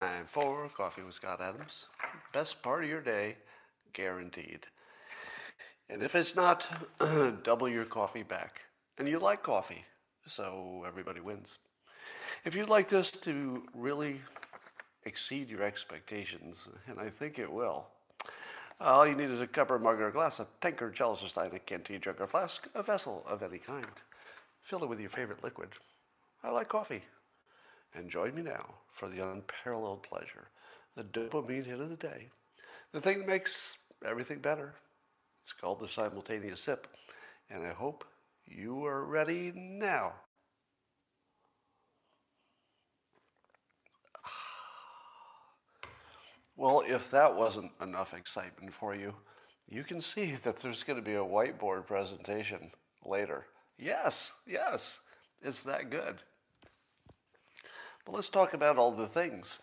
Time for Coffee with Scott Adams. Best part of your day, guaranteed. And if it's not, double your coffee back. And you like coffee, so everybody wins. If you'd like this to really exceed your expectations, and I think it will, all you need is a cup or mug or glass, a tankard, chalice or stein, a canteen, jug or flask, a vessel of any kind. Fill it with your favorite liquid. I like coffee. And join me now for the unparalleled pleasure, the dopamine hit of the day, the thing that makes everything better. It's called the simultaneous sip, and I hope you are ready now. Well, if that wasn't enough excitement for you, you can see that there's going to be a whiteboard presentation later. Yes, yes, it's that good. But let's talk about all the things.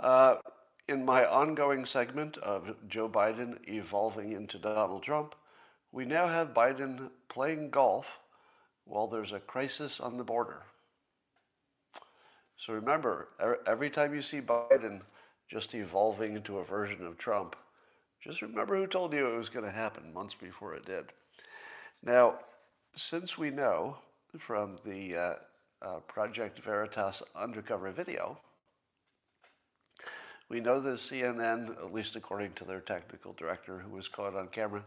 Uh, in my ongoing segment of Joe Biden evolving into Donald Trump, we now have Biden playing golf while there's a crisis on the border. So remember, every time you see Biden just evolving into a version of Trump, just remember who told you it was going to happen months before it did. Now, since we know from the uh, uh, Project Veritas undercover video, we know that CNN, at least according to their technical director who was caught on camera,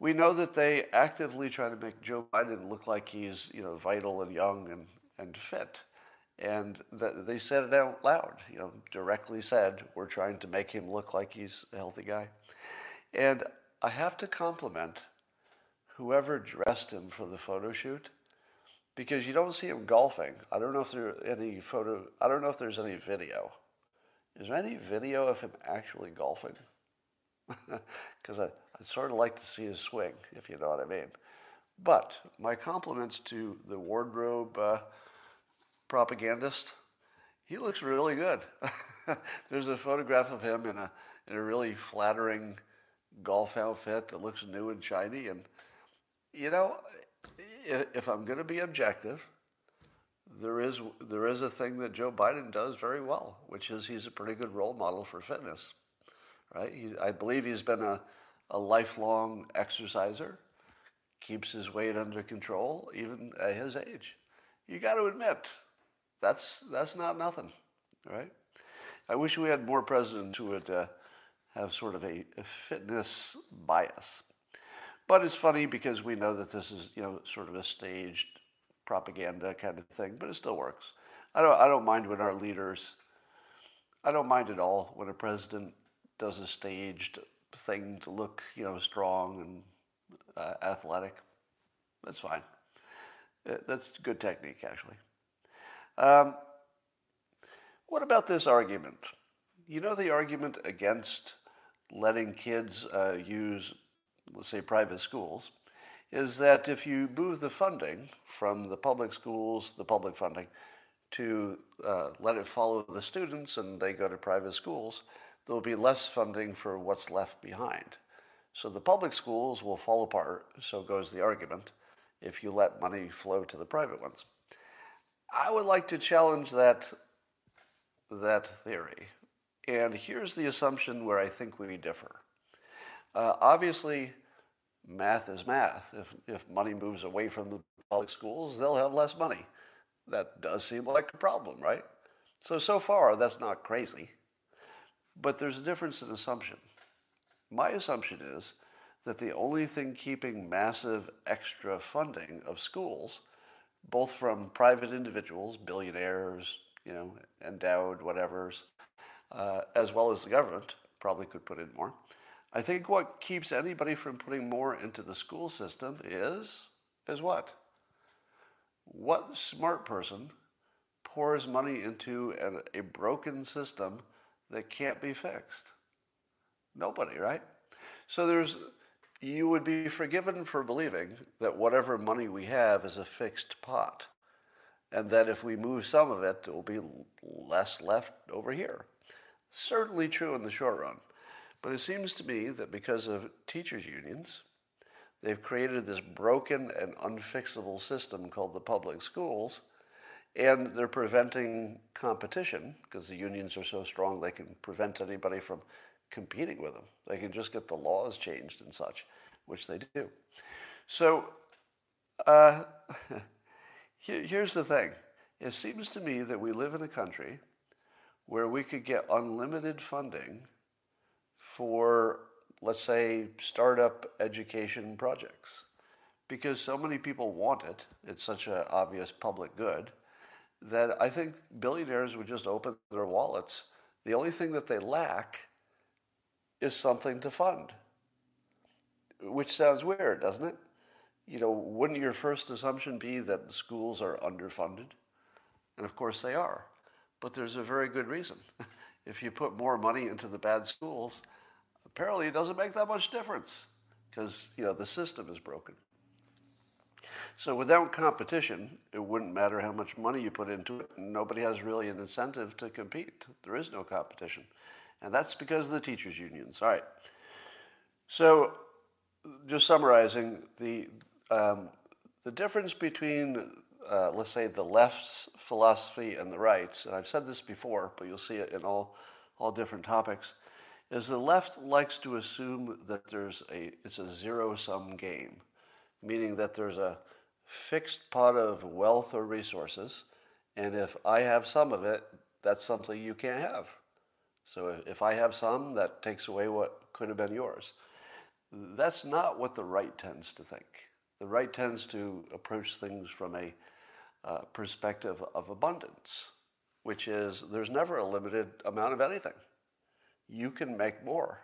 we know that they actively try to make Joe Biden look like he's you know vital and young and, and fit. And they said it out loud, you know, directly said, we're trying to make him look like he's a healthy guy. And I have to compliment whoever dressed him for the photo shoot because you don't see him golfing. I don't know if there any photo. I don't know if there's any video. Is there any video of him actually golfing? Because I, I'd sort of like to see his swing, if you know what I mean. But my compliments to the wardrobe uh, propagandist. He looks really good. There's a photograph of him in a in a really flattering golf outfit that looks new and shiny. And you know, if I'm going to be objective, there is there is a thing that Joe Biden does very well, which is he's a pretty good role model for fitness, right? He, I believe he's been a, a lifelong exerciser, keeps his weight under control even at his age. You got to admit, that's that's not nothing, right? I wish we had more presidents who would uh, have sort of a, a fitness bias. But it's funny because we know that this is, you know, sort of a staged propaganda kind of thing, but it still works. I don't, I don't mind when our leaders, I don't mind at all when a president does a staged thing to look, you know, strong and uh, athletic. That's fine. Uh, that's good technique, actually. Um, what about this argument? You know the argument against letting kids uh, use let's say private schools, is that if you move the funding from the public schools, the public funding, to uh, let it follow the students and they go to private schools, there will be less funding for what's left behind. So the public schools will fall apart, so goes the argument, if you let money flow to the private ones. I would like to challenge that, that theory. And here's the assumption where I think we differ. Uh, obviously, math is math. If, if money moves away from the public schools, they'll have less money. That does seem like a problem, right? So, so far, that's not crazy. But there's a difference in assumption. My assumption is that the only thing keeping massive extra funding of schools, both from private individuals, billionaires, you know, endowed, whatever's, uh, as well as the government, probably could put in more, I think what keeps anybody from putting more into the school system is is what? What smart person pours money into a, a broken system that can't be fixed? Nobody, right? So there's you would be forgiven for believing that whatever money we have is a fixed pot, and that if we move some of it, there will be less left over here. Certainly true in the short run. But it seems to me that because of teachers' unions, they've created this broken and unfixable system called the public schools. And they're preventing competition because the unions are so strong they can prevent anybody from competing with them. They can just get the laws changed and such, which they do. So uh, here's the thing. It seems to me that we live in a country where we could get unlimited funding for, let's say, startup education projects. Because so many people want it, it's such an obvious public good, that I think billionaires would just open their wallets. The only thing that they lack is something to fund, which sounds weird, doesn't it? You know, wouldn't your first assumption be that schools are underfunded? And of course they are. But there's a very good reason. if you put more money into the bad schools, apparently it doesn't make that much difference because, you know, the system is broken. So without competition, it wouldn't matter how much money you put into it. Nobody has really an incentive to compete. There is no competition. And that's because of the teachers' unions. All right. So just summarizing, the, um, the difference between, uh, let's say, the left's philosophy and the right's, and I've said this before, but you'll see it in all, all different topics, is the left likes to assume that there's a, it's a zero-sum game, meaning that there's a fixed pot of wealth or resources, and if I have some of it, that's something you can't have. So if I have some, that takes away what could have been yours. That's not what the right tends to think. The right tends to approach things from a uh, perspective of abundance, which is there's never a limited amount of anything. You can make more.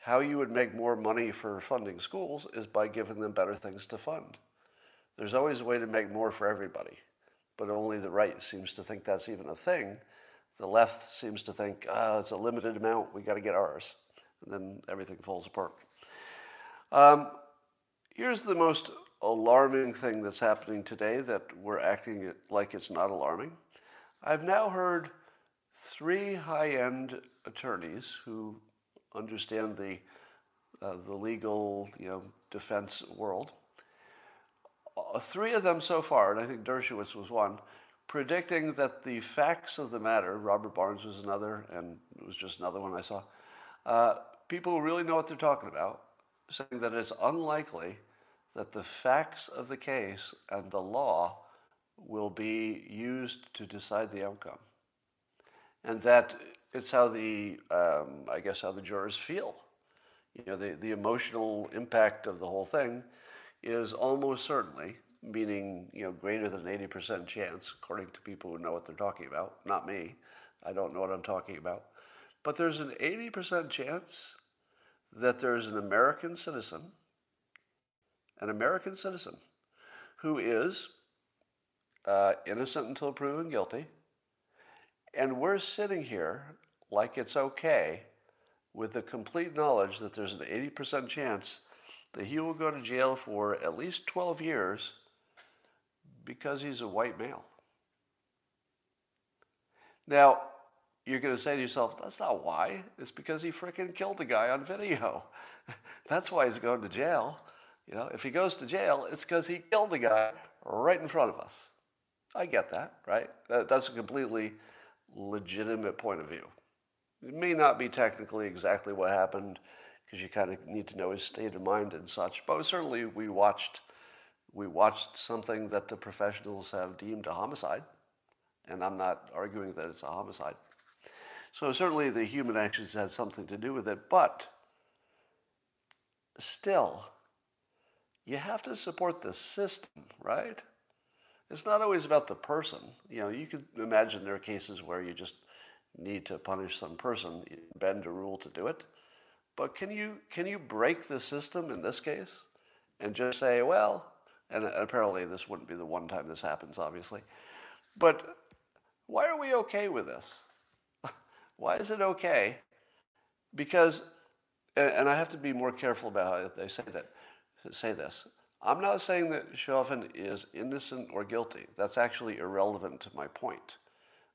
How you would make more money for funding schools is by giving them better things to fund. There's always a way to make more for everybody, but only the right seems to think that's even a thing. The left seems to think, oh, it's a limited amount, we got to get ours. And then everything falls apart. Um, here's the most alarming thing that's happening today that we're acting like it's not alarming. I've now heard three high-end attorneys who understand the uh, the legal you know defense world uh, three of them so far, and I think Dershowitz was one, predicting that the facts of the matter, Robert Barnes was another, and it was just another one I saw, uh, people who really know what they're talking about, saying that it's unlikely that the facts of the case and the law will be used to decide the outcome. And that it's how the, um, I guess, how the jurors feel. You know, the, the emotional impact of the whole thing is almost certainly, meaning you know greater than 80% chance, according to people who know what they're talking about, not me. I don't know what I'm talking about. But there's an 80% chance that there's an American citizen, an American citizen, who is uh, innocent until proven guilty, and we're sitting here like it's okay with the complete knowledge that there's an 80% chance that he will go to jail for at least 12 years because he's a white male. Now, you're going to say to yourself, that's not why. It's because he freaking killed a guy on video. that's why he's going to jail. You know, if he goes to jail, it's because he killed a guy right in front of us. I get that, right? that's a completely legitimate point of view. It may not be technically exactly what happened because you kind of need to know his state of mind and such. But certainly we watched, we watched something that the professionals have deemed a homicide, and I'm not arguing that it's a homicide. So certainly the human actions had something to do with it, but still, you have to support the system, right? It's not always about the person. You know, you could imagine there are cases where you just need to punish some person, bend a rule to do it. But can you, can you break the system in this case and just say, well, and apparently this wouldn't be the one time this happens, obviously, but why are we okay with this? why is it okay? Because, and I have to be more careful about how they say that, say this. I'm not saying that Chauvin is innocent or guilty. That's actually irrelevant to my point.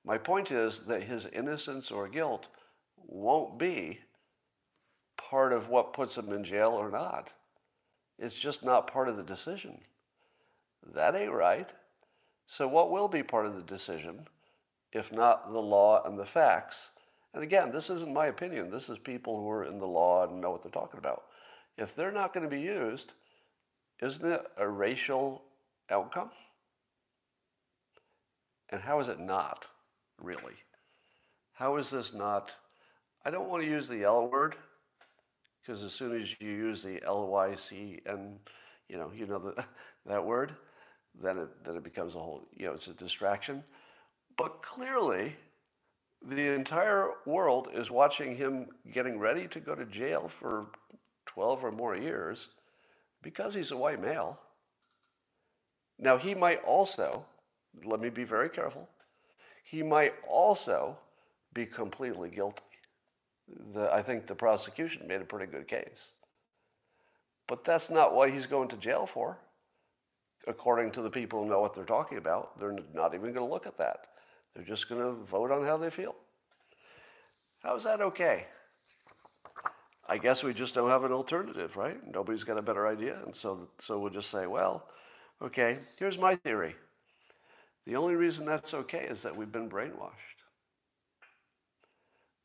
My point is that his innocence or guilt won't be part of what puts him in jail or not. It's just not part of the decision. That ain't right. So, what will be part of the decision, if not the law and the facts? And again, this isn't my opinion. This is people who are in the law and know what they're talking about. If they're not going to be used, isn't it a racial outcome? And how is it not, really? How is this not? I don't want to use the L word because as soon as you use the L Y C and you know, you know the, that word, then it then it becomes a whole, you know, it's a distraction. But clearly, the entire world is watching him getting ready to go to jail for 12 or more years because he's a white male. Now, he might also, let me be very careful, he might also be completely guilty. The, I think the prosecution made a pretty good case. But that's not what he's going to jail for. According to the people who know what they're talking about, they're not even going to look at that. They're just going to vote on how they feel. How is that okay? I guess we just don't have an alternative, right? Nobody's got a better idea. And so, so we'll just say, well, okay, here's my theory. The only reason that's okay is that we've been brainwashed.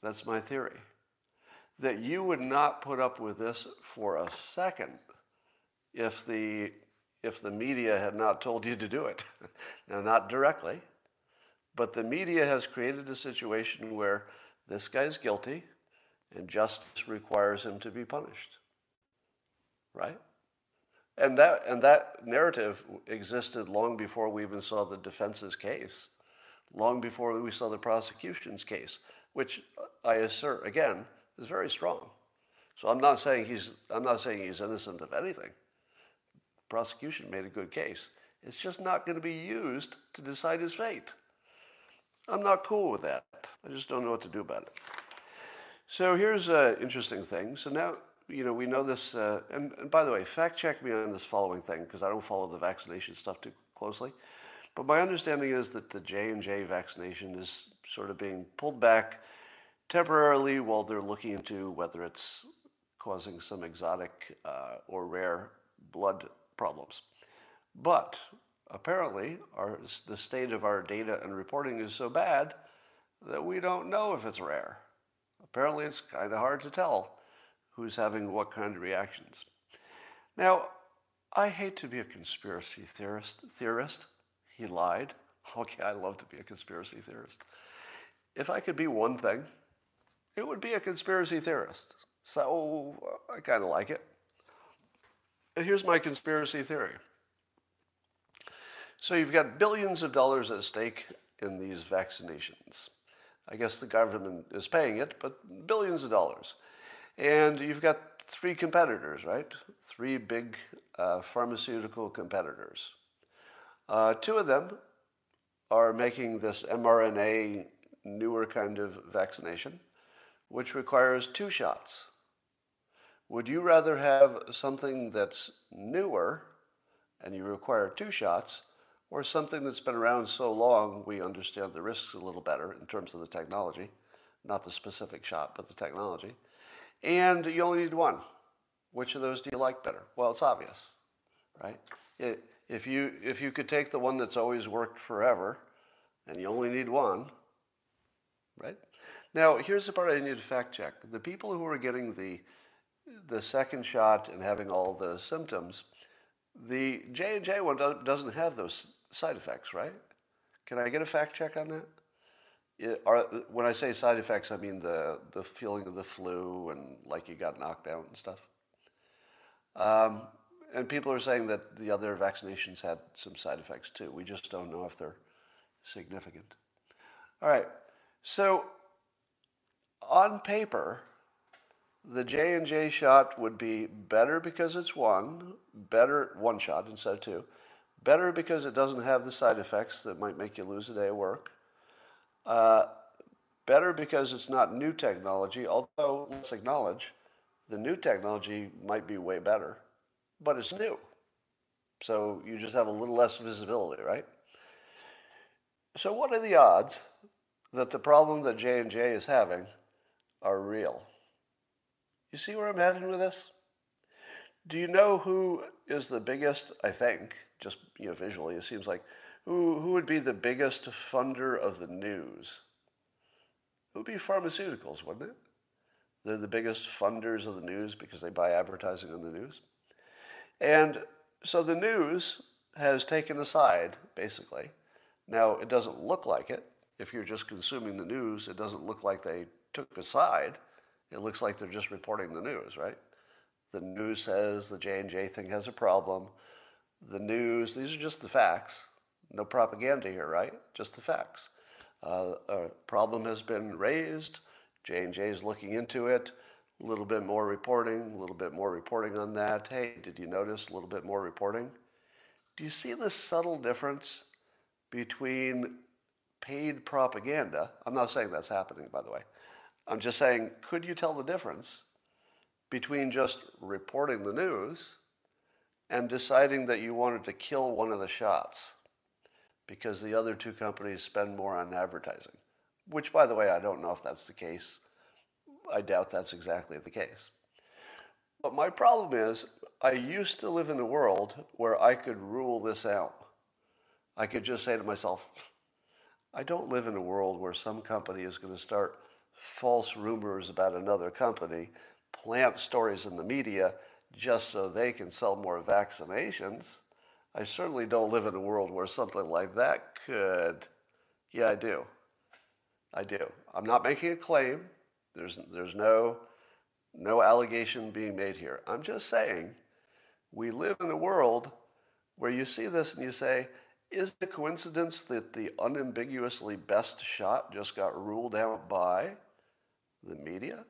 That's my theory. That you would not put up with this for a second if the, if the media had not told you to do it. now, not directly, but the media has created a situation where this guy's guilty and justice requires him to be punished. Right? And that, and that narrative existed long before we even saw the defense's case, long before we saw the prosecution's case, which I assert, again, is very strong. So I'm not saying he's, I'm not saying he's innocent of anything. Prosecution made a good case. It's just not going to be used to decide his fate. I'm not cool with that. I just don't know what to do about it. So here's an interesting thing. So now, you know, we know this, uh, and, and, by the way, fact check me on this following thing because I don't follow the vaccination stuff too closely. But my understanding is that the J&J vaccination is sort of being pulled back temporarily while they're looking into whether it's causing some exotic uh, or rare blood problems. But apparently, our, the state of our data and reporting is so bad that we don't know if it's rare. Apparently, it's kind of hard to tell who's having what kind of reactions. Now, I hate to be a conspiracy theorist. Theorist, he lied. Okay, I love to be a conspiracy theorist. If I could be one thing, it would be a conspiracy theorist. So I kind of like it. And here's my conspiracy theory. So you've got billions of dollars at stake in these vaccinations. I guess the government is paying it, but billions of dollars. And you've got three competitors, right? Three big uh, pharmaceutical competitors. Uh, two of them are making this mRNA newer kind of vaccination, which requires two shots. Would you rather have something that's newer and you require two shots, or something that's been around so long we understand the risks a little better in terms of the technology, not the specific shot, but the technology. And you only need one. Which of those do you like better? Well, it's obvious, right? It, if you if you could take the one that's always worked forever, and you only need one, right? Now, here's the part I need to fact check. The people who are getting the the second shot and having all the symptoms, the J and J one doesn't have those side effects, right? Can I get a fact check on that? It, are, when I say side effects, I mean the, the feeling of the flu and like you got knocked out and stuff. Um, and people are saying that the other vaccinations had some side effects too. We just don't know if they're significant. All right. So on paper, the J and J shot would be better because it's one, better one shot instead of two, Better because it doesn't have the side effects that might make you lose a day of work. Uh, better because it's not new technology, although let's acknowledge the new technology might be way better, but it's new. So you just have a little less visibility, right? So what are the odds that the problem that J&J is having are real? You see where I'm heading with this? Do you know who is the biggest, I think, just you know, visually, it seems like, who, who would be the biggest funder of the news? It would be pharmaceuticals, wouldn't it? They're the biggest funders of the news because they buy advertising on the news. And so the news has taken a side, basically. Now, it doesn't look like it. If you're just consuming the news, it doesn't look like they took a side. It looks like they're just reporting the news, right? The news says the J&J thing has a problem. The news, these are just the facts. No propaganda here, right? Just the facts. Uh, a problem has been raised. J&J is looking into it. A little bit more reporting, a little bit more reporting on that. Hey, did you notice a little bit more reporting? Do you see the subtle difference between paid propaganda? I'm not saying that's happening, by the way. I'm just saying, could you tell the difference between just reporting the news and deciding that you wanted to kill one of the shots because the other two companies spend more on advertising. Which, by the way, I don't know if that's the case. I doubt that's exactly the case. But my problem is, I used to live in a world where I could rule this out. I could just say to myself, I don't live in a world where some company is going to start false rumors about another company plant stories in the media just so they can sell more vaccinations. I certainly don't live in a world where something like that could. Yeah, I do. I do. I'm not making a claim. There's, there's no, no allegation being made here. I'm just saying we live in a world where you see this and you say, is it a coincidence that the unambiguously best shot just got ruled out by the media?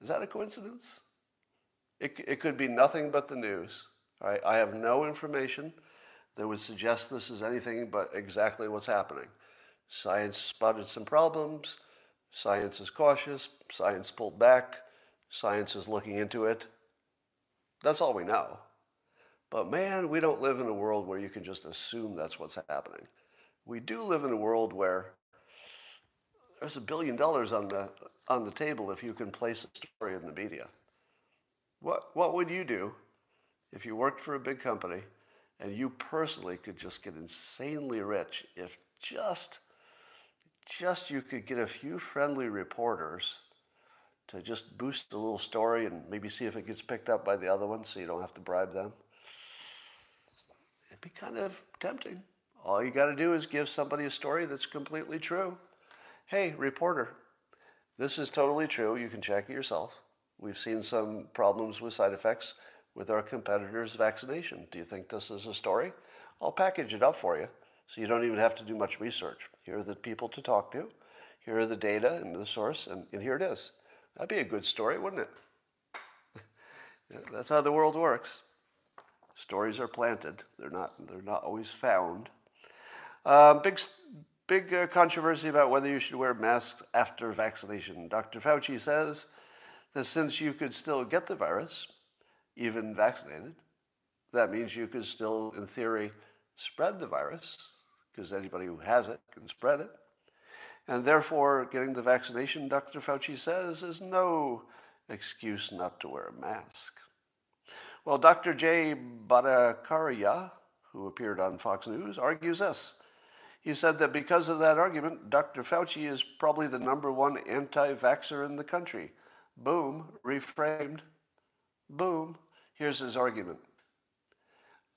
Is that a coincidence? It, it could be nothing but the news. Right? I have no information that would suggest this is anything but exactly what's happening. Science spotted some problems. Science is cautious. Science pulled back. Science is looking into it. That's all we know. But man, we don't live in a world where you can just assume that's what's happening. We do live in a world where there's a billion dollars on the on the table if you can place a story in the media. What what would you do if you worked for a big company and you personally could just get insanely rich if just just you could get a few friendly reporters to just boost a little story and maybe see if it gets picked up by the other one so you don't have to bribe them. It'd be kind of tempting. All you got to do is give somebody a story that's completely true hey, reporter, this is totally true. You can check it yourself. We've seen some problems with side effects with our competitor's vaccination. Do you think this is a story? I'll package it up for you so you don't even have to do much research. Here are the people to talk to. Here are the data and the source, and, and here it is. That'd be a good story, wouldn't it? That's how the world works. Stories are planted. They're not, they're not always found. Uh, big, Big uh, controversy about whether you should wear masks after vaccination. Dr. Fauci says that since you could still get the virus, even vaccinated, that means you could still, in theory, spread the virus, because anybody who has it can spread it. And therefore, getting the vaccination, Dr. Fauci says, is no excuse not to wear a mask. Well, Dr. Jay Bhattacharya, who appeared on Fox News, argues this. He said that because of that argument, Dr. Fauci is probably the number one anti vaxxer in the country. Boom, reframed. Boom. Here's his argument.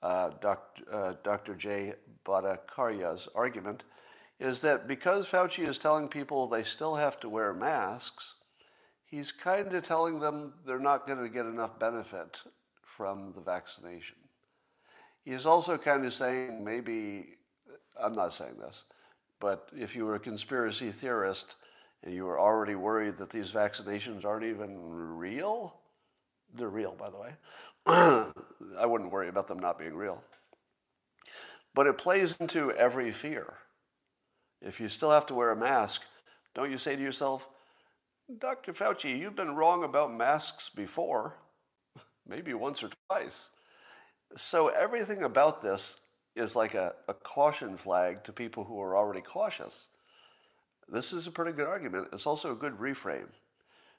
Uh, Dr. Uh, Dr. J. Bhattacharya's argument is that because Fauci is telling people they still have to wear masks, he's kind of telling them they're not going to get enough benefit from the vaccination. He's also kind of saying maybe I'm not saying this, but if you were a conspiracy theorist and you were already worried that these vaccinations aren't even real, they're real, by the way. I wouldn't worry about them not being real. But it plays into every fear. If you still have to wear a mask, don't you say to yourself, Dr. Fauci, you've been wrong about masks before, maybe once or twice. So everything about this is like a, a caution flag to people who are already cautious. This is a pretty good argument. It's also a good reframe.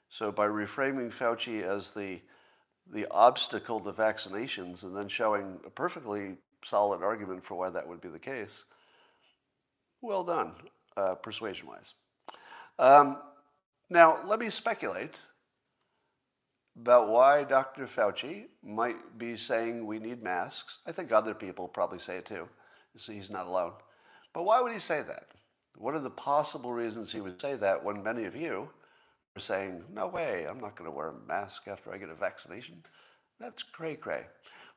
So by reframing Fauci as the the obstacle to vaccinations and then showing a perfectly solid argument for why that would be the case. Well done, uh, persuasion wise. Um, now, let me speculate about why Dr. Fauci might be saying we need masks. I think other people probably say it too, so he's not alone. But why would he say that? What are the possible reasons he would say that when many of you are saying, no way, I'm not going to wear a mask after I get a vaccination? That's cray cray.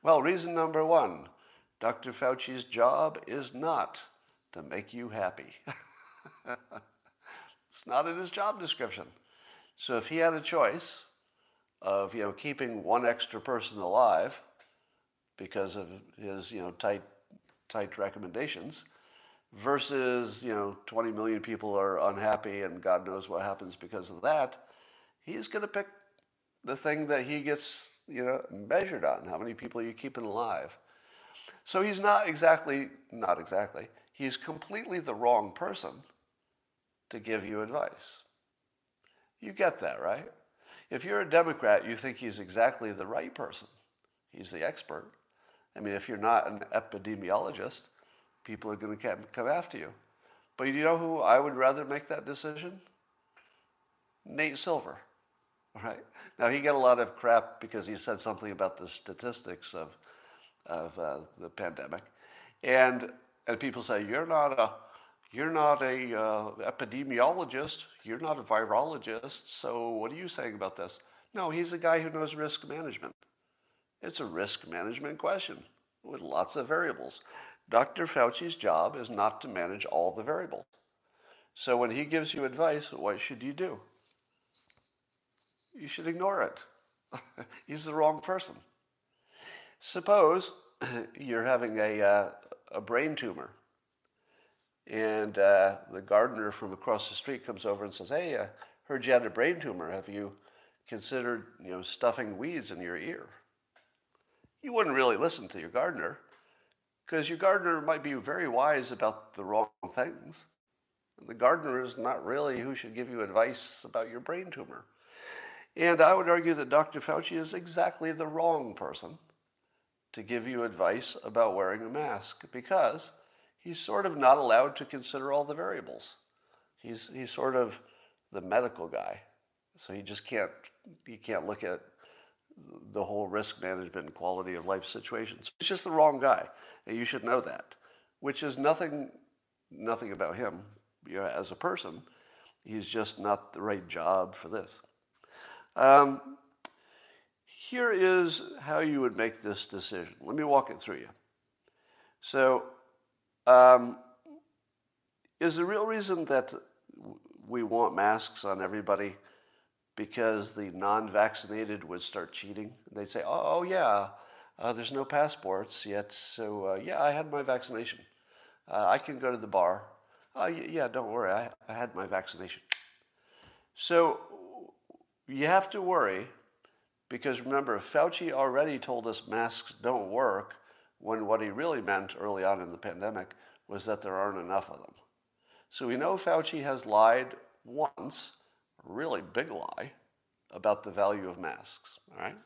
Well, reason number one Dr. Fauci's job is not to make you happy. it's not in his job description. So if he had a choice of you know keeping one extra person alive because of his you know tight tight recommendations versus you know 20 million people are unhappy and God knows what happens because of that, he's going to pick the thing that he gets you know measured on how many people are you keeping alive. So he's not exactly not exactly he's completely the wrong person to give you advice. You get that, right? If you're a Democrat, you think he's exactly the right person. He's the expert. I mean, if you're not an epidemiologist, people are going to come after you. But you know who I would rather make that decision? Nate Silver. Right? Now, he got a lot of crap because he said something about the statistics of, of uh, the pandemic. And, and people say, you're not a, you're not a uh, epidemiologist, you're not a virologist, so what are you saying about this? No, he's a guy who knows risk management. It's a risk management question with lots of variables. Dr. Fauci's job is not to manage all the variables. So when he gives you advice, what should you do? You should ignore it. He's the wrong person. Suppose you're having a, uh, a brain tumor, and uh, the gardener from across the street comes over and says, Hey, I heard you had a brain tumor. Have you considered you know, stuffing weeds in your ear? You wouldn't really listen to your gardener because your gardener might be very wise about the wrong things. The gardener is not really who should give you advice about your brain tumor. And I would argue that Dr. Fauci is exactly the wrong person to give you advice about wearing a mask because he's sort of not allowed to consider all the variables. He's, he's sort of the medical guy. So he just can't, he can't look at the whole risk management and quality of life situations. He's just the wrong guy, and you should know that. Which is nothing, nothing about him you know, as a person. He's just not the right job for this. Um, here is how you would make this decision. Let me walk it through you. So, um, is the real reason that we want masks on everybody because the non-vaccinated would start cheating. They'd say, "Oh, oh yeah, uh, there's no passports yet, so uh, yeah, I had my vaccination. Uh, I can go to the bar. Oh, yeah, don't worry, I, I had my vaccination." So you have to worry because remember, Fauci already told us masks don't work when what he really meant early on in the pandemic was that there aren't enough of them. So we know Fauci has lied once really big lie about the value of masks. All right,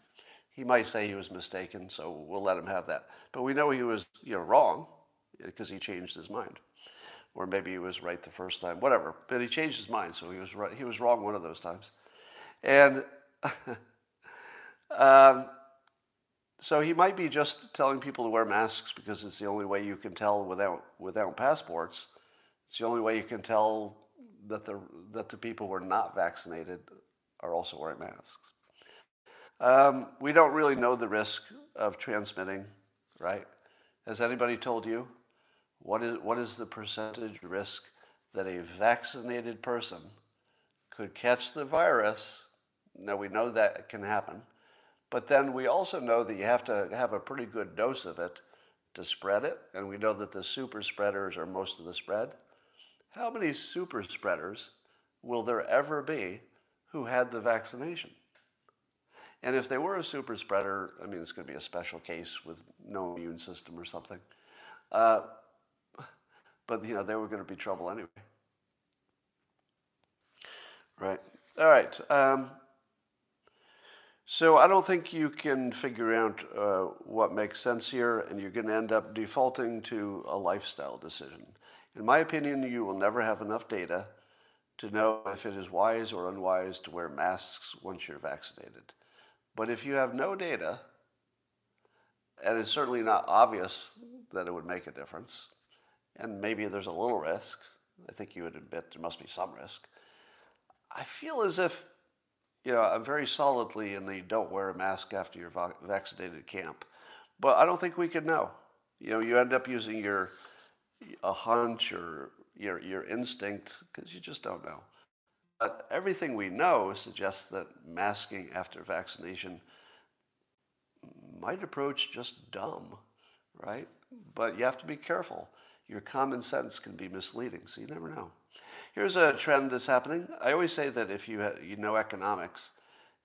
he might say he was mistaken, so we'll let him have that. But we know he was you know wrong because he changed his mind, or maybe he was right the first time, whatever. But he changed his mind, so he was right. He was wrong one of those times, and. um, so he might be just telling people to wear masks because it's the only way you can tell without without passports. It's the only way you can tell that the, that the people who are not vaccinated are also wearing masks. Um, we don't really know the risk of transmitting, right? Has anybody told you what is, what is the percentage risk that a vaccinated person could catch the virus? Now, we know that can happen, but then we also know that you have to have a pretty good dose of it to spread it, and we know that the super spreaders are most of the spread. How many super spreaders will there ever be who had the vaccination? And if they were a super spreader, I mean, it's going to be a special case with no immune system or something. Uh, but, you know, they were going to be trouble anyway. Right. All right. Um, So I don't think you can figure out uh, what makes sense here, and you're going to end up defaulting to a lifestyle decision. In my opinion, you will never have enough data to know if it is wise or unwise to wear masks once you're vaccinated. But if you have no data, and it's certainly not obvious that it would make a difference, and maybe there's a little risk, I think you would admit there must be some risk. I feel as if you know, I'm very solidly in the don't wear a mask after you're vaccinated camp. But I don't think we could know. You know, you end up using your a hunch or your your instinct because you just don't know. But everything we know suggests that masking after vaccination might approach just dumb, right? But you have to be careful. Your common sense can be misleading, so you never know. Here's a trend that's happening. I always say that if you, you know economics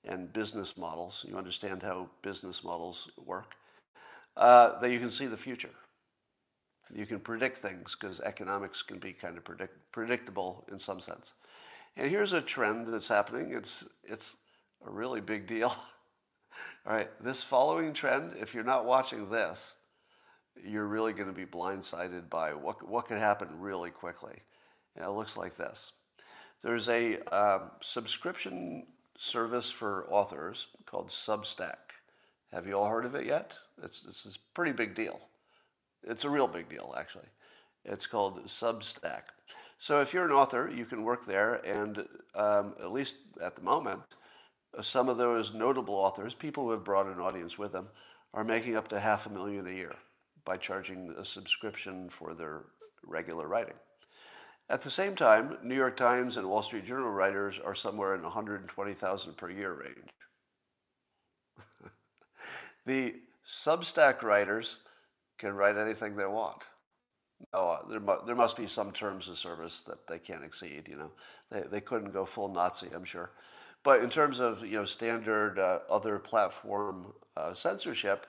and business models, you understand how business models work, uh, that you can see the future. You can predict things because economics can be kind of predict, predictable in some sense. And here's a trend that's happening. It's, it's a really big deal. All right, this following trend, if you're not watching this, you're really going to be blindsided by what, what can happen really quickly. It looks like this. There's a um, subscription service for authors called Substack. Have you all heard of it yet? It's, it's a pretty big deal. It's a real big deal, actually. It's called Substack. So if you're an author, you can work there, and um, at least at the moment, some of those notable authors, people who have brought an audience with them, are making up to half a million a year by charging a subscription for their regular writing. At the same time, New York Times and Wall Street Journal writers are somewhere in 120,000 per year range. the Substack writers can write anything they want. No, uh, there, mu- there must be some terms of service that they can't exceed. You know, they, they couldn't go full Nazi, I'm sure. But in terms of you know standard uh, other platform uh, censorship,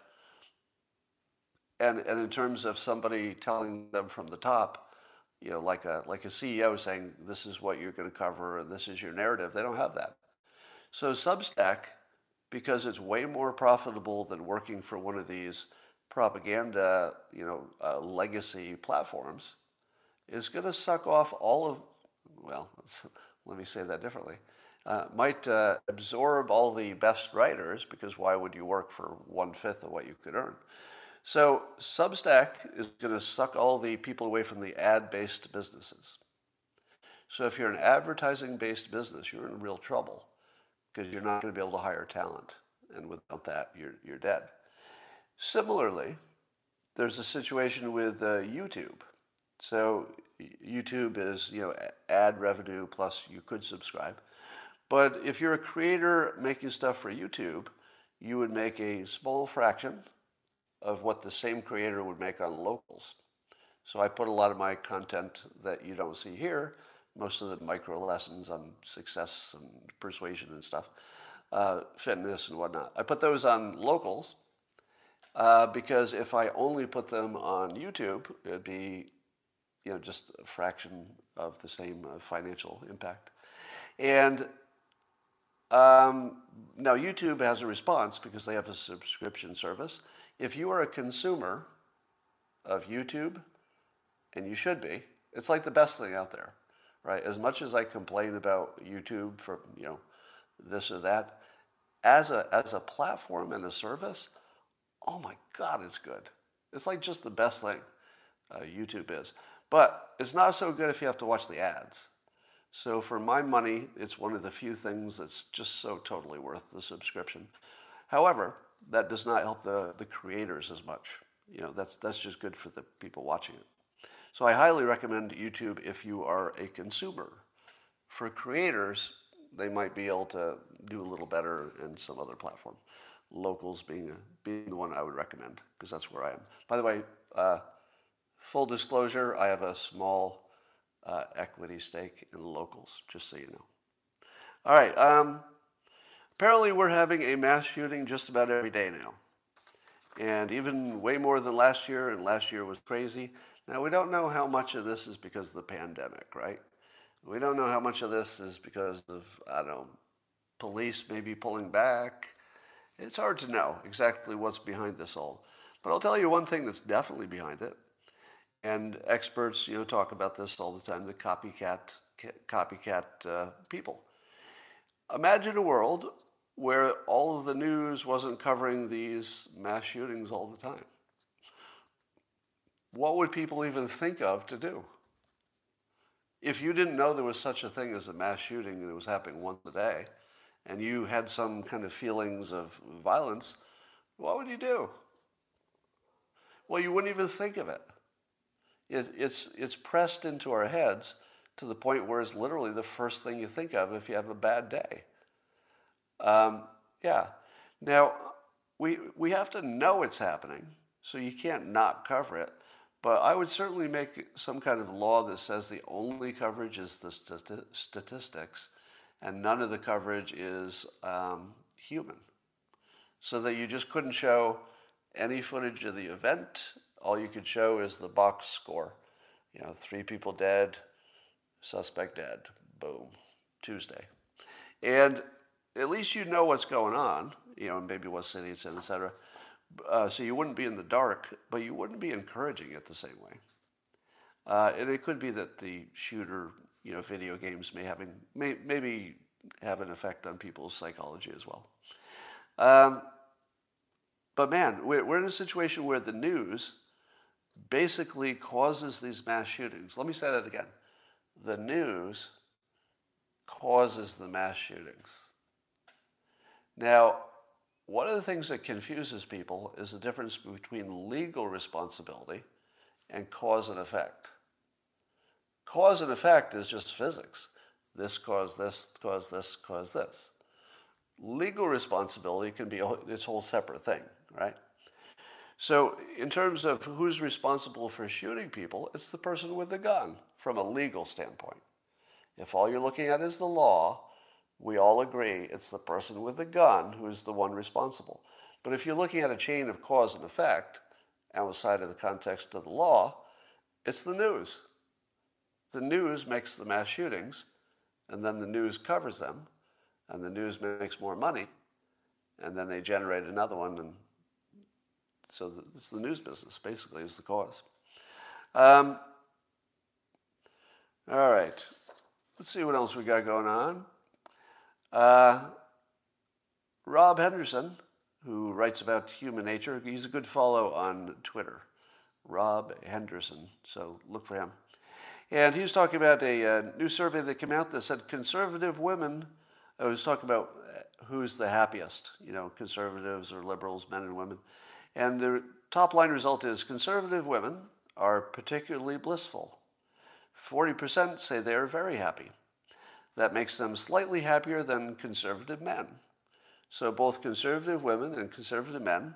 and and in terms of somebody telling them from the top, you know, like a like a CEO saying this is what you're going to cover and this is your narrative. They don't have that. So Substack, because it's way more profitable than working for one of these propaganda, you know, uh, legacy platforms, is going to suck off all of. Well, let me say that differently. Uh, might uh, absorb all the best writers because why would you work for one fifth of what you could earn? So Substack is going to suck all the people away from the ad-based businesses. So if you're an advertising-based business, you're in real trouble because you're not going to be able to hire talent, and without that, you're you're dead. Similarly, there's a situation with uh, YouTube. So YouTube is you know ad revenue plus you could subscribe, but if you're a creator making stuff for YouTube, you would make a small fraction of what the same creator would make on locals. So I put a lot of my content that you don't see here, most of the micro lessons on success and persuasion and stuff, uh, fitness and whatnot. I put those on locals uh, because if I only put them on YouTube, it'd be you know just a fraction of the same uh, financial impact. And um, now YouTube has a response because they have a subscription service if you are a consumer of YouTube, and you should be, it's like the best thing out there, right? As much as I complain about YouTube for, you know, this or that, as a, as a platform and a service, oh my God, it's good. It's like just the best thing uh, YouTube is. But it's not so good if you have to watch the ads. So for my money, it's one of the few things that's just so totally worth the subscription. However, that does not help the, the creators as much. You know, that's, that's just good for the people watching it. So I highly recommend YouTube if you are a consumer. For creators, they might be able to do a little better in some other platform. Locals being, being the one I would recommend, because that's where I am. By the way, uh, full disclosure, I have a small uh, equity stake in locals, just so you know. All right. Um, Apparently, we're having a mass shooting just about every day now. And even way more than last year, and last year was crazy. Now, we don't know how much of this is because of the pandemic, right? We don't know how much of this is because of, I don't know, police maybe pulling back. It's hard to know exactly what's behind this all. But I'll tell you one thing that's definitely behind it. And experts, you know, talk about this all the time, the copycat, copycat uh, people. Imagine a world where all of the news wasn't covering these mass shootings all the time. What would people even think of to do? If you didn't know there was such a thing as a mass shooting that was happening once a day, and you had some kind of feelings of violence, what would you do? Well, you wouldn't even think of it. it. it's, it's pressed into our heads to the point where it's literally the first thing you think of if you have a bad day. Um, yeah. Now, we, we have to know it's happening, so you can't not cover it. But I would certainly make some kind of law that says the only coverage is the statistics and none of the coverage is um, human. So that you just couldn't show any footage of the event. All you could show is the box score. You know, three people dead, suspect dead, boom, Tuesday. And at least you know what's going on, you know, maybe what city it's in, et cetera. Uh, so you wouldn't be in the dark, but you wouldn't be encouraging it the same way. Uh, and it could be that the shooter you know, video games may having may, maybe have an effect on people's psychology as well. Um, but man, we're, we're in a situation where the news basically causes these mass shootings. Let me say that again. The news causes the mass shootings. Now, one of the things that confuses people is the difference between legal responsibility and cause and effect. Cause and effect is just physics. This caused this, caused this, caused this. Legal responsibility can be its whole separate thing, right? So, in terms of who's responsible for shooting people, it's the person with the gun from a legal standpoint. If all you're looking at is the law, we all agree it's the person with the gun who's the one responsible. But if you're looking at a chain of cause and effect outside of the context of the law, it's the news. The news makes the mass shootings, and then the news covers them, and the news makes more money, and then they generate another one, and so it's the news business basically is the cause. Um, all right, let's see what else we got going on. Uh, Rob Henderson, who writes about human nature, he's a good follow on Twitter. Rob Henderson, so look for him. And he was talking about a, uh, new survey that came out that said conservative women, I was talking about uh, who's the happiest, you know, conservatives or liberals, men and women. And the top line result is conservative women are particularly blissful. 40% say they are very happy. That makes them slightly happier than conservative men. So both conservative women and conservative men,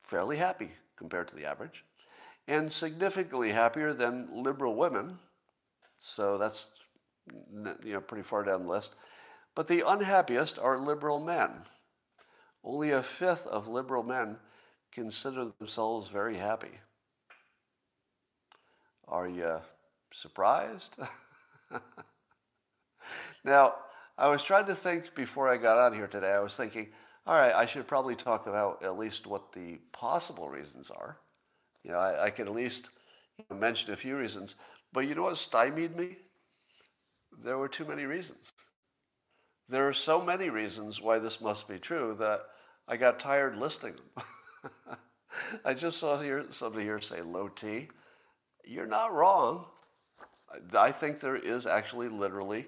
fairly happy compared to the average and significantly happier than liberal women. So that's you know pretty far down the list. But the unhappiest are liberal men. Only a fifth of liberal men consider themselves very happy. Are you surprised? now, I was trying to think before I got on here today, I was thinking, all right, I should probably talk about at least what the possible reasons are. You know, I, I could at least mention a few reasons. But you know what stymied me? There were too many reasons. There are so many reasons why this must be true that I got tired listing them. I just saw here somebody here say low T. You're not wrong. I think there is actually literally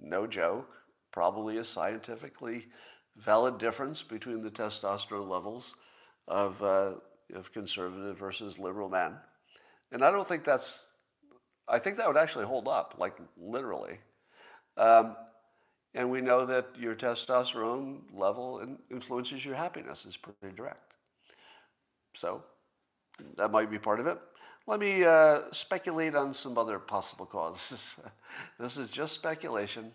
no joke, probably a scientifically valid difference between the testosterone levels of uh, of conservative versus liberal men. And I don't think that's, I think that would actually hold up, like literally. Um, and we know that your testosterone level influences your happiness, is pretty direct. So that might be part of it. Let me uh, speculate on some other possible causes. this is just speculation,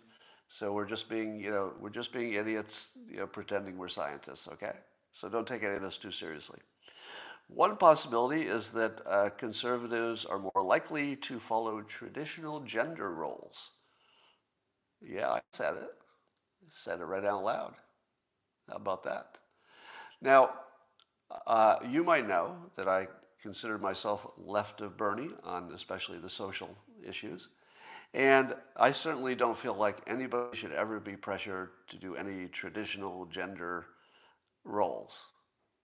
so we're just being, you know, we're just being idiots, you know, pretending we're scientists. Okay, so don't take any of this too seriously. One possibility is that uh, conservatives are more likely to follow traditional gender roles. Yeah, I said it. Said it right out loud. How about that? Now, uh, you might know that I consider myself left of Bernie on especially the social issues. And I certainly don't feel like anybody should ever be pressured to do any traditional gender roles.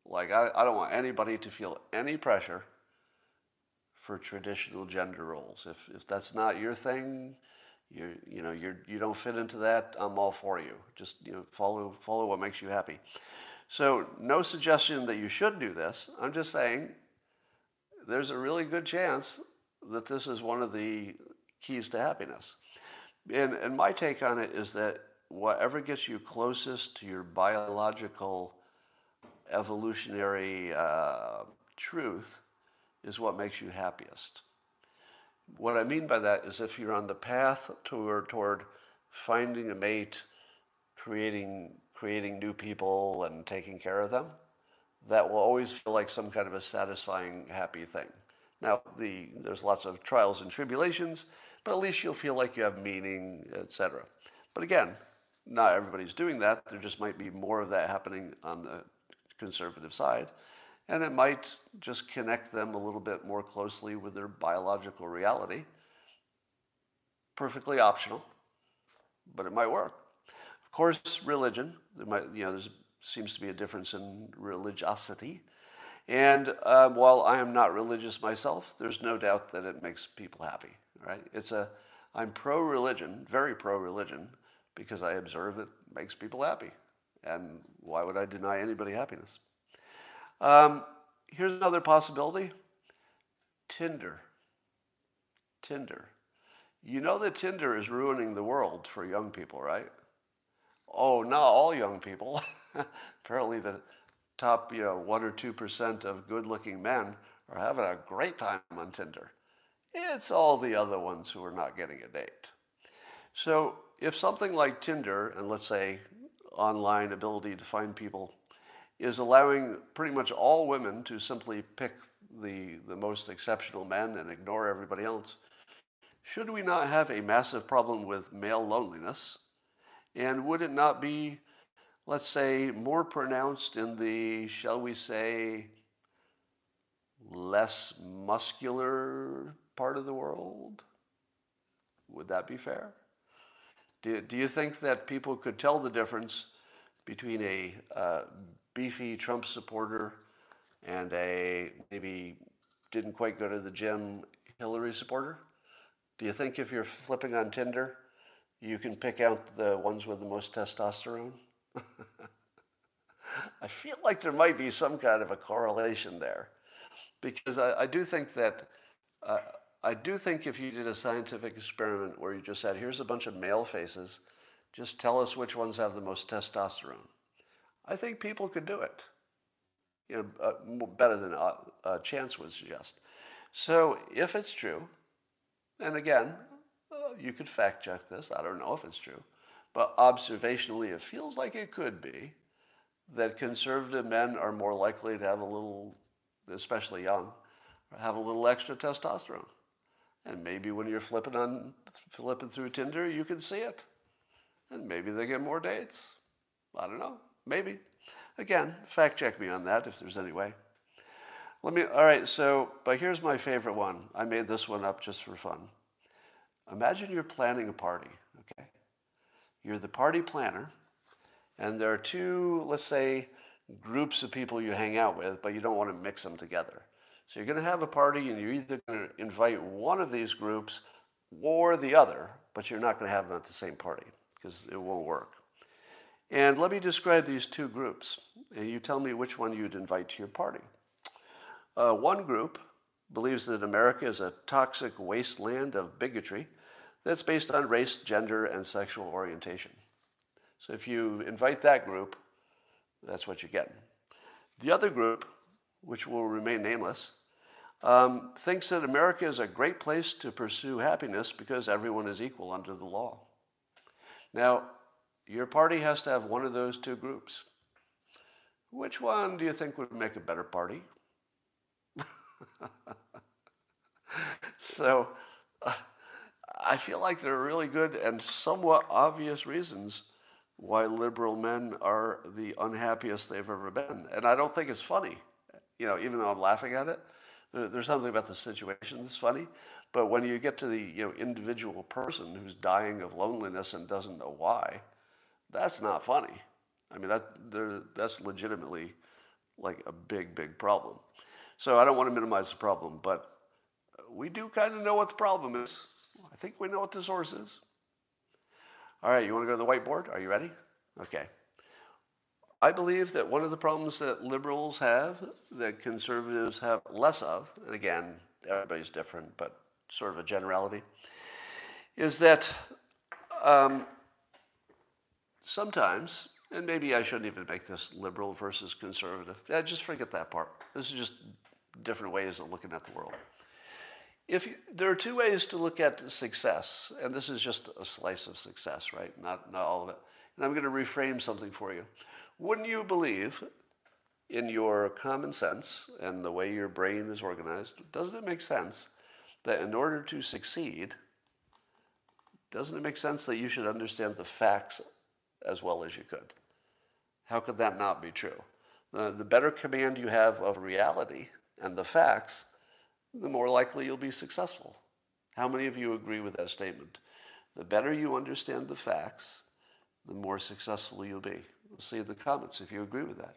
Like, I, I don't want anybody to feel any pressure for traditional gender roles. If, if that's not your thing, you you know you're you don't fit into that. I'm all for you. Just you know follow follow what makes you happy. So no suggestion that you should do this. I'm just saying there's a really good chance that this is one of the keys to happiness. And and my take on it is that whatever gets you closest to your biological evolutionary uh, truth is what makes you happiest. What I mean by that is if you're on the path toward, toward finding a mate, creating, creating new people, and taking care of them, that will always feel like some kind of a satisfying, happy thing. Now, the, there's lots of trials and tribulations, but at least you'll feel like you have meaning, etc. But again, not everybody's doing that. There just might be more of that happening on the conservative side. And it might just connect them a little bit more closely with their biological reality. Perfectly optional, but it might work. Of course, religion, there might, you know, there seems to be a difference in religiosity. And uh, while I am not religious myself, there's no doubt that it makes people happy, right? It's a, I'm pro religion, very pro religion, because I observe it makes people happy. And why would I deny anybody happiness? Um, here's another possibility Tinder. Tinder. You know that Tinder is ruining the world for young people, right? Oh, not all young people. Apparently, the top, you know, one or two percent of good-looking men are having a great time on Tinder. It's all the other ones who are not getting a date. So, if something like Tinder, and let's say online ability to find people is allowing pretty much all women to simply pick the, the most exceptional men and ignore everybody else. Should we not have a massive problem with male loneliness? And would it not be, let's say, more pronounced in the, shall we say, less muscular part of the world? Would that be fair? Do, do you think that people could tell the difference between a uh, beefy Trump supporter and a maybe didn't quite go to the gym Hillary supporter? Do you think if you're flipping on Tinder, you can pick out the ones with the most testosterone? I feel like there might be some kind of a correlation there, because I, I do think that uh, I do think if you did a scientific experiment where you just said, "Here's a bunch of male faces, just tell us which ones have the most testosterone," I think people could do it. You know, uh, better than uh, uh, chance would suggest. So if it's true, and again, uh, you could fact check this. I don't know if it's true, but observationally, it feels like it could be that conservative men are more likely to have a little, especially young, have a little extra testosterone. And maybe when you're flipping on flipping through Tinder, you can see it. And maybe they get more dates. I don't know. Maybe. Again, fact check me on that if there's any way. Let me, all right, so, but here's my favorite one. I made this one up just for fun. Imagine you're planning a party, okay? You're the party planner, and there are two, let's say, groups of people you hang out with, but you don't want to mix them together. So you're going to have a party, and you're either going to invite one of these groups or the other, but you're not going to have them at the same party because it won't work. And let me describe these two groups, and you tell me which one you'd invite to your party. Uh, one group believes that America is a toxic wasteland of bigotry that's based on race, gender, and sexual orientation. So if you invite that group, that's what you get. The other group, which will remain nameless, um, thinks that America is a great place to pursue happiness because everyone is equal under the law. Now, your party has to have one of those two groups. Which one do you think would make a better party? so uh, I feel like there are really good and somewhat obvious reasons why liberal men are the unhappiest they've ever been. And I don't think it's funny, you know, even though I'm laughing at it. There's something about the situation that's funny. But when you get to the you know, individual person who's dying of loneliness and doesn't know why, that's not funny. I mean, that, that's legitimately like a big, big problem. So I don't want to minimize the problem, but we do kind of know what the problem is. I think we know what the source is. All right, you want to go to the whiteboard? Are you ready? Okay. I believe that one of the problems that liberals have that conservatives have less of, and again, everybody's different, but sort of a generality, is that um, sometimes, and maybe I shouldn't even make this liberal versus conservative. Yeah, just forget that part. This is just different ways of looking at the world. If you, there are two ways to look at success, and this is just a slice of success, right? Not, not all of it. And I'm going to reframe something for you. Wouldn't you believe in your common sense and the way your brain is organized, doesn't it make sense that in order to succeed, doesn't it make sense that you should understand the facts as well as you could? How could that not be true? The, the better command you have of reality and the facts, the more likely you'll be successful. How many of you agree with that statement? The better you understand the facts, the more successful you'll be. Let's see in the comments if you agree with that.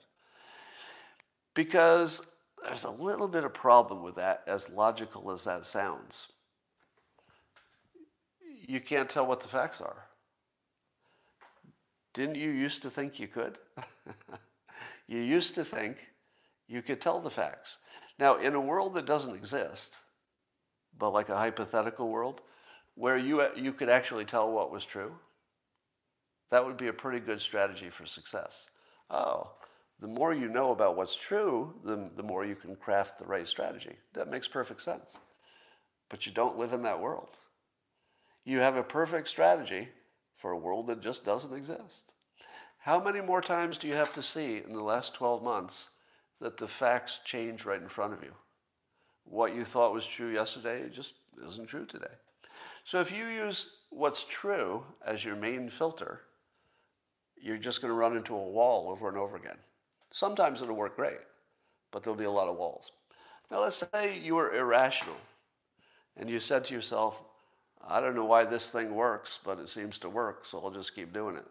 Because there's a little bit of problem with that, as logical as that sounds. You can't tell what the facts are. Didn't you used to think you could? you used to think you could tell the facts. Now, in a world that doesn't exist, but like a hypothetical world, where you, you could actually tell what was true, that would be a pretty good strategy for success. Oh, the more you know about what's true, the, the more you can craft the right strategy. That makes perfect sense. But you don't live in that world. You have a perfect strategy for a world that just doesn't exist. How many more times do you have to see in the last 12 months that the facts change right in front of you? What you thought was true yesterday just isn't true today. So if you use what's true as your main filter, you're just going to run into a wall over and over again. Sometimes it'll work great, but there'll be a lot of walls. Now, let's say you were irrational and you said to yourself, I don't know why this thing works, but it seems to work, so I'll just keep doing it.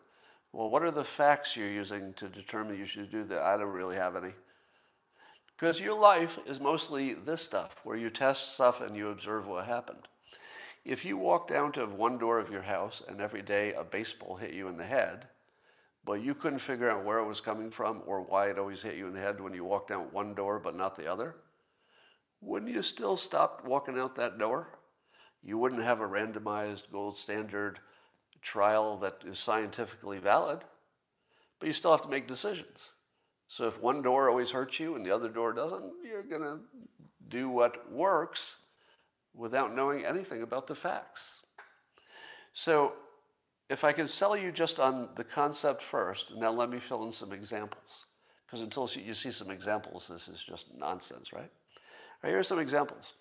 Well, what are the facts you're using to determine you should do that? I don't really have any. Because your life is mostly this stuff, where you test stuff and you observe what happened. If you walk down to one door of your house and every day a baseball hit you in the head, but you couldn't figure out where it was coming from or why it always hit you in the head when you walked out one door but not the other, wouldn't you still stop walking out that door? You wouldn't have a randomized gold standard trial that is scientifically valid, but you still have to make decisions. So if one door always hurts you and the other door doesn't, you're going to do what works without knowing anything about the facts. So if I can sell you just on the concept first, now let me fill in some examples. Because until you see some examples, this is just nonsense, right? right? Here are some examples.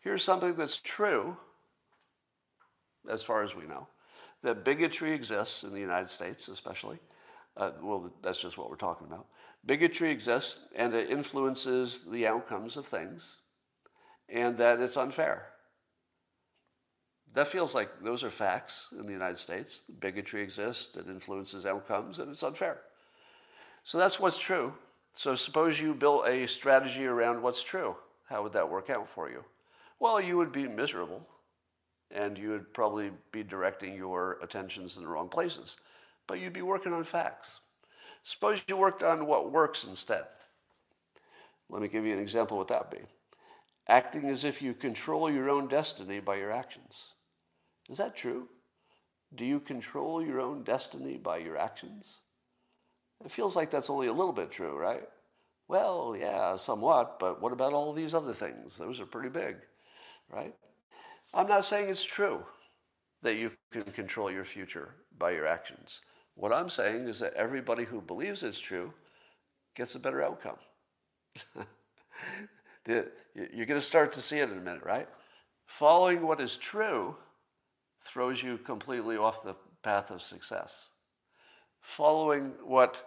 Here's something that's true, as far as we know, that bigotry exists in the United States, especially. Uh, well, that's just what we're talking about. Bigotry exists and it influences the outcomes of things, and that it's unfair. That feels like those are facts in the United States. Bigotry exists, it influences outcomes, and it's unfair. So that's what's true. So suppose you built a strategy around what's true. How would that work out for you? Well, you would be miserable, and you would probably be directing your attentions in the wrong places. But you'd be working on facts. Suppose you worked on what works instead. Let me give you an example what that would be. Acting as if you control your own destiny by your actions. Is that true? Do you control your own destiny by your actions? It feels like that's only a little bit true, right? Well, yeah, somewhat, but what about all these other things? Those are pretty big, right? I'm not saying it's true that you can control your future by your actions. What I'm saying is that everybody who believes it's true gets a better outcome. You're going to start to see it in a minute, right? Following what is true throws you completely off the path of success. following what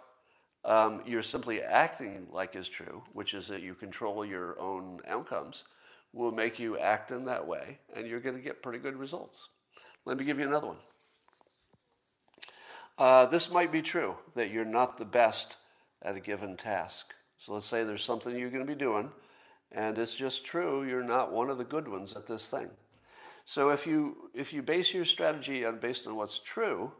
um, you're simply acting like is true, which is that you control your own outcomes, will make you act in that way, and you're going to get pretty good results. Let me give you another one. Uh, this might be true that you're not the best at a given task. So let's say there's something you're going to be doing, and it's just true you're not one of the good ones at this thing. So if you if you base your strategy on based on what's true,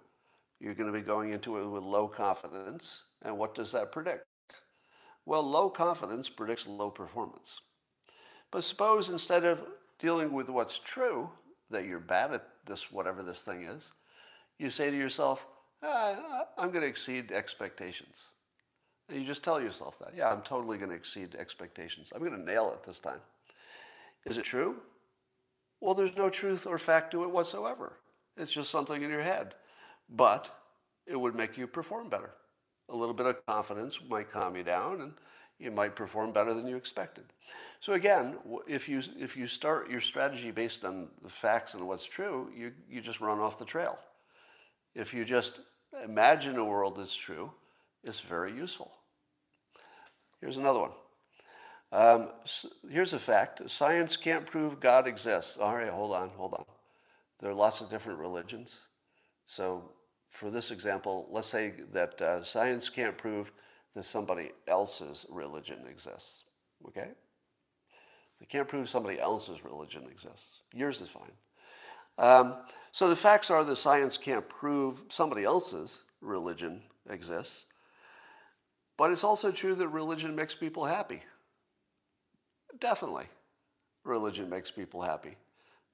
you're going to be going into it with low confidence. And what does that predict? Well, low confidence predicts low performance. But suppose instead of dealing with what's true, that you're bad at this, whatever this thing is, you say to yourself, ah, I'm going to exceed expectations. And you just tell yourself that. Yeah, I'm totally going to exceed expectations. I'm going to nail it this time. Is it true? Well, there's no truth or fact to it whatsoever. It's just something in your head. But it would make you perform better. A little bit of confidence might calm you down and you might perform better than you expected. So again, if you if you start your strategy based on the facts and what's true, you you just run off the trail. If you just imagine a world that's true, it's very useful. Here's another one. Um, here's a fact science can't prove God exists. All right, hold on, hold on. There are lots of different religions. So, for this example, let's say that uh, science can't prove that somebody else's religion exists. Okay? They can't prove somebody else's religion exists. Yours is fine. Um, so the facts are that science can't prove somebody else's religion exists. But it's also true that religion makes people happy. Definitely. Religion makes people happy,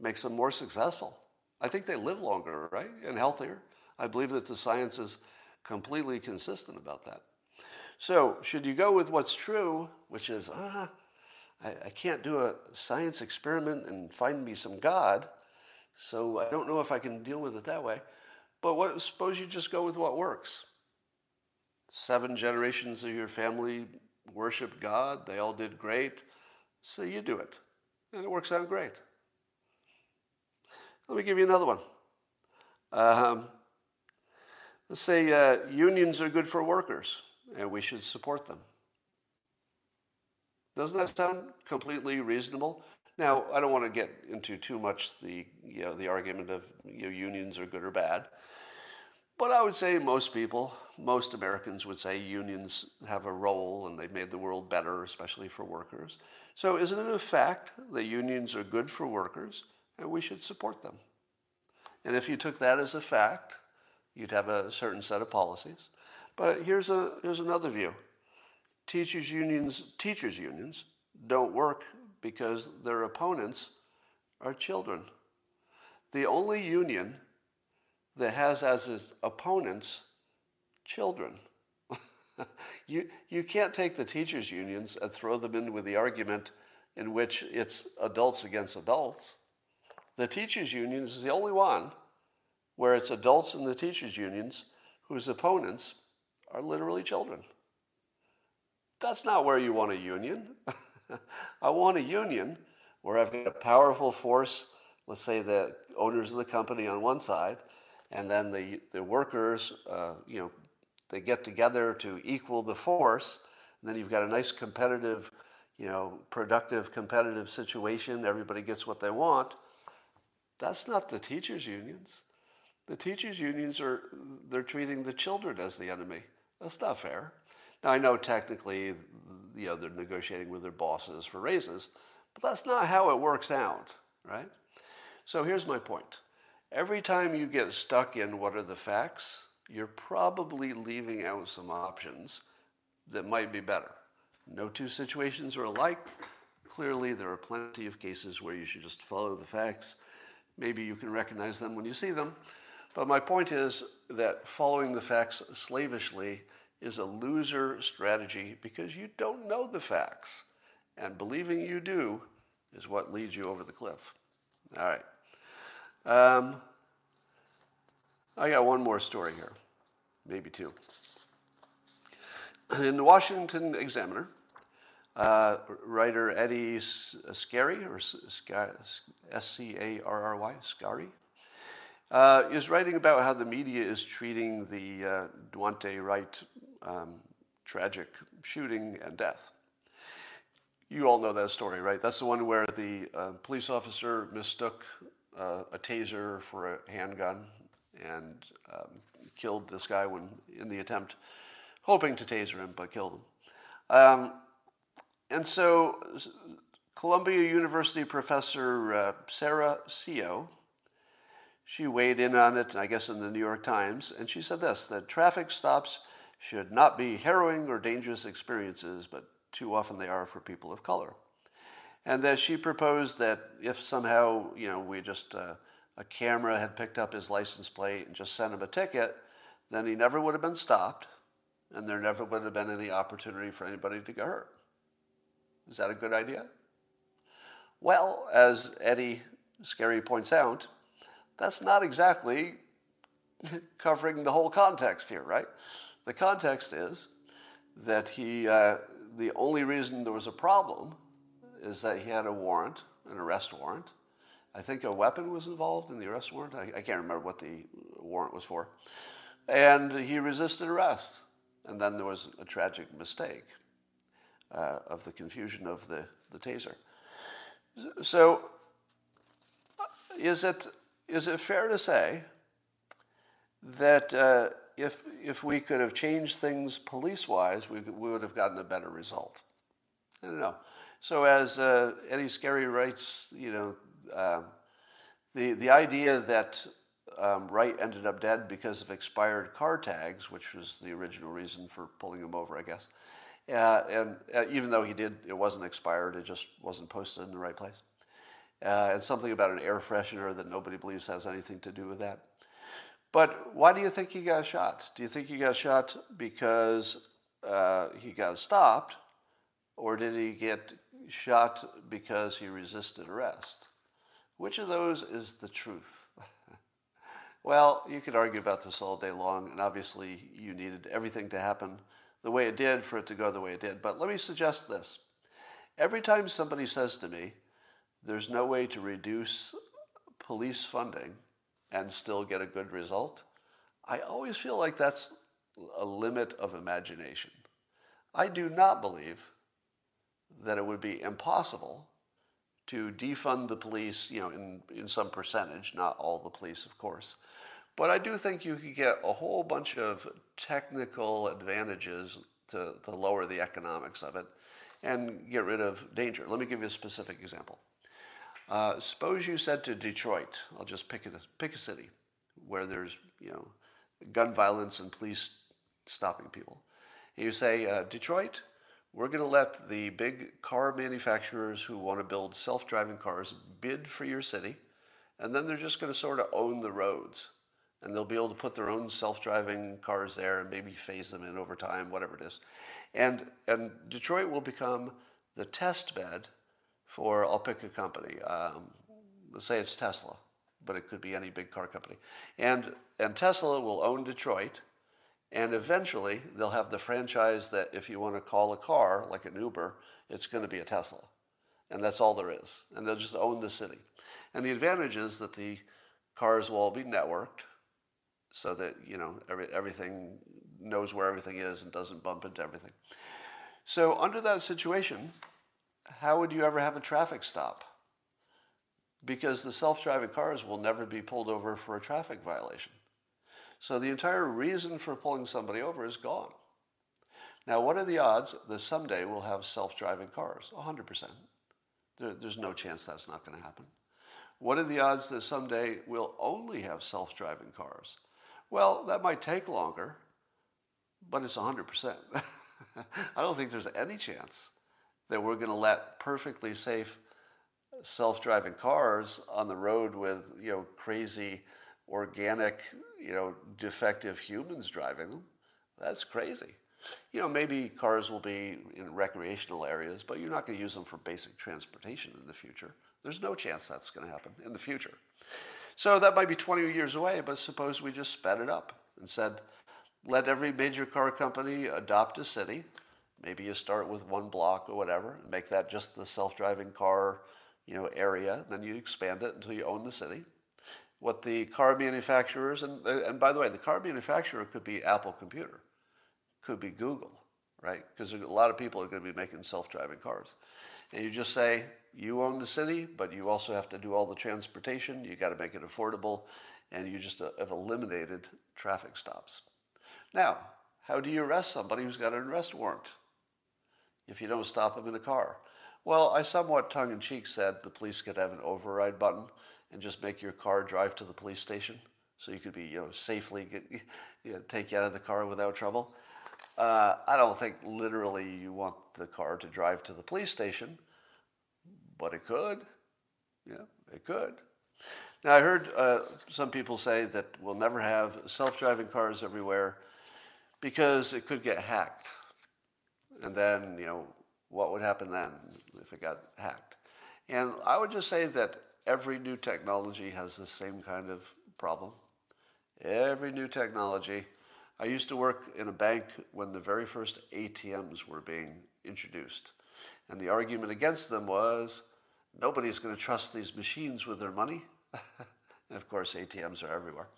makes them more successful. I think they live longer, right? And healthier. I believe that the science is completely consistent about that. So, should you go with what's true, which is, ah, I, I can't do a science experiment and find me some God, so I don't know if I can deal with it that way. But what, suppose you just go with what works. Seven generations of your family worshiped God, they all did great. So you do it. And it works out great. Let me give you another one. Um, let's say uh, unions are good for workers and we should support them. Doesn't that sound completely reasonable? Now, I don't want to get into too much the, you know, the argument of you know, unions are good or bad. But I would say most people, most Americans would say unions have a role and they've made the world better, especially for workers. So, isn't it a fact that unions are good for workers and we should support them? And if you took that as a fact, you'd have a certain set of policies. But here's, a, here's another view teachers unions, teachers unions don't work because their opponents are children. The only union that has as its opponents children. you, you can't take the teachers' unions and throw them in with the argument in which it's adults against adults. The teachers' unions is the only one where it's adults in the teachers' unions whose opponents are literally children. That's not where you want a union. I want a union where I've got a powerful force, let's say the owners of the company on one side, and then the, the workers, uh, you know, they get together to equal the force. And then you've got a nice competitive, you know, productive competitive situation. Everybody gets what they want. That's not the teachers' unions. The teachers' unions are they're treating the children as the enemy. That's not fair. Now I know technically, you know, they're negotiating with their bosses for raises, but that's not how it works out, right? So here's my point. Every time you get stuck in what are the facts, you're probably leaving out some options that might be better. No two situations are alike. Clearly, there are plenty of cases where you should just follow the facts. Maybe you can recognize them when you see them. But my point is that following the facts slavishly is a loser strategy because you don't know the facts. And believing you do is what leads you over the cliff. All right. Um, I got one more story here, maybe two. In the Washington Examiner, uh, writer Eddie Scarry, or S C A R R Y, Scarry, uh, is writing about how the media is treating the uh, Daunte Wright um, tragic shooting and death. You all know that story, right? That's the one where the uh, police officer mistook uh, a taser for a handgun and um, killed this guy when in the attempt, hoping to taser him, but killed him. Um, and so, Columbia University professor uh, Sarah Seo, she weighed in on it, I guess, in the New York Times, and she said this that traffic stops should not be harrowing or dangerous experiences, but too often they are for people of color. And that she proposed that if somehow, you know, we just, uh, a camera had picked up his license plate and just sent him a ticket, then he never would have been stopped, and there never would have been any opportunity for anybody to get hurt. Is that a good idea? Well, as Eddie Scarry points out, that's not exactly covering the whole context here, right? The context is that he, uh, the only reason there was a problem is that he had a warrant, an arrest warrant. I think a weapon was involved in the arrest warrant. I, I can't remember what the warrant was for. And he resisted arrest. And then there was a tragic mistake uh, of the confusion of the, the taser. So, is it, is it fair to say that uh, if, if we could have changed things police wise, we, we would have gotten a better result? I don't know. So, as uh, Eddie Scarry writes, you know, uh, the, the idea that um, Wright ended up dead because of expired car tags, which was the original reason for pulling him over, I guess, uh, and uh, even though he did, it wasn't expired, it just wasn't posted in the right place. Uh, and something about an air freshener that nobody believes has anything to do with that. But why do you think he got shot? Do you think he got shot because uh, he got stopped, or did he get shot because he resisted arrest? Which of those is the truth? well, you could argue about this all day long, and obviously you needed everything to happen the way it did for it to go the way it did. But let me suggest this. Every time somebody says to me, there's no way to reduce police funding and still get a good result, I always feel like that's a limit of imagination. I do not believe that it would be impossible to defund the police, you know, in, in some percentage, not all the police, of course, but I do think you could get a whole bunch of technical advantages to, to lower the economics of it and get rid of danger. Let me give you a specific example. Uh, suppose you said to Detroit, I'll just pick a, pick a city where there's, you know, gun violence and police stopping people. And you say, uh, Detroit, we're going to let the big car manufacturers who want to build self-driving cars bid for your city, and then they're just going to sort of own the roads and they'll be able to put their own self-driving cars there and maybe phase them in over time, whatever it is. And, and Detroit will become the test bed for, I'll pick a company. Um, let's say it's Tesla, but it could be any big car company. And, and Tesla will own Detroit, and eventually they'll have the franchise that if you want to call a car, like an Uber, it's going to be a Tesla. And that's all there is. And they'll just own the city. And the advantage is that the cars will all be networked so that you know every, everything knows where everything is and doesn't bump into everything. So under that situation, how would you ever have a traffic stop? Because the self-driving cars will never be pulled over for a traffic violation. So the entire reason for pulling somebody over is gone. Now, what are the odds that someday we'll have self-driving cars? 100%. There, there's no chance that's not going to happen. What are the odds that someday we'll only have self-driving cars? Well, that might take longer, but it's 100%. I don't think there's any chance that we're going to let perfectly safe self-driving cars on the road with, you know, crazy organic, you know, defective humans driving them. That's crazy. You know, maybe cars will be in recreational areas, but you're not going to use them for basic transportation in the future. There's no chance that's going to happen in the future. So that might be 20 years away, but suppose we just sped it up and said, let every major car company adopt a city. Maybe you start with one block or whatever, and make that just the self-driving car, you know, area. Then you expand it until you own the city. what the car manufacturers, and, and by the way, the car manufacturer could be Apple Computer, could be Google, right? Because a lot of people are going to be making self driving cars. And you just say, you own the city, but you also have to do all the transportation, you got to make it affordable, and you just uh, have eliminated traffic stops. Now, how do you arrest somebody who's got an arrest warrant if you don't stop them in a car? Well, I somewhat tongue in cheek said the police could have an override button and just make your car drive to the police station so you could be, you know, safely get, you know, take you out of the car without trouble. Uh, I don't think literally you want the car to drive to the police station, but it could. Yeah, it could. Now, I heard uh, some people say that we'll never have self driving cars everywhere because it could get hacked. And then, you know, what would happen then if it got hacked? And I would just say that every new technology has the same kind of problem. Every new technology. I used to work in a bank when the very first ATMs were being introduced. And the argument against them was nobody's going to trust these machines with their money. and of course, ATMs are everywhere.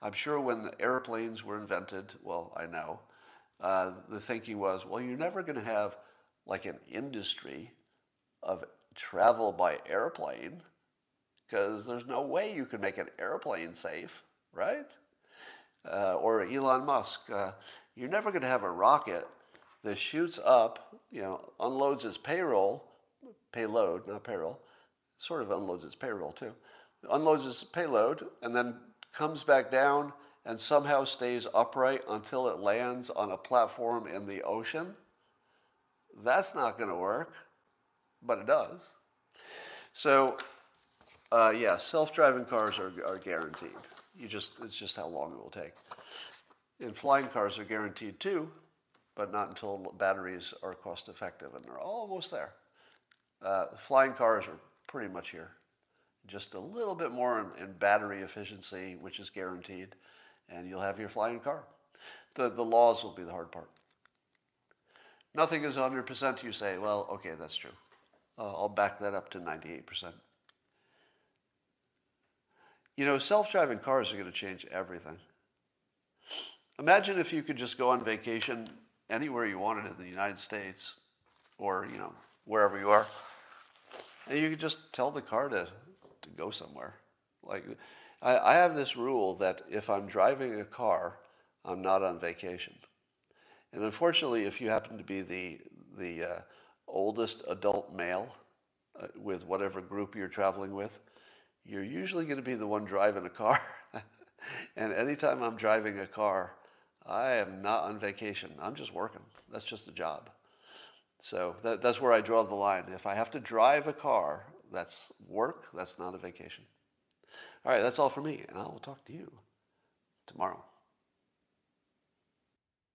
I'm sure when the airplanes were invented, well, I know, uh, the thinking was, well, you're never going to have like an industry of travel by airplane because there's no way you can make an airplane safe, right? Uh, or Elon Musk, uh, you're never going to have a rocket that shoots up, you know, unloads its payroll, payload, not payroll, sort of unloads its payroll too, unloads its payload, and then comes back down and somehow stays upright until it lands on a platform in the ocean. That's not going to work, but it does. So, uh, yeah, self-driving cars are, are guaranteed. You just it's just how long it will take. And flying cars are guaranteed too, but not until batteries are cost effective, and they're almost there. Uh, flying cars are pretty much here just a little bit more in, in, battery efficiency, which is guaranteed, and you'll have your flying car. The, the laws will be the hard part. Nothing is 100%. You say, well, okay, that's true. Uh, I'll back that up to 98%. You know, self driving cars are going to change everything. Imagine if you could just go on vacation anywhere you wanted in the United States or, you know, wherever you are. And you could just tell the car to to go somewhere. Like, I, I have this rule that if I'm driving a car, I'm not on vacation. And unfortunately, if you happen to be the the uh, oldest adult male uh, with whatever group you're traveling with, you're usually going to be the one driving a car. and anytime I'm driving a car, I am not on vacation. I'm just working. That's just a job. So that, that's where I draw the line. If I have to drive a car, that's work, that's not a vacation. All right, that's all for me, and I will talk to you tomorrow.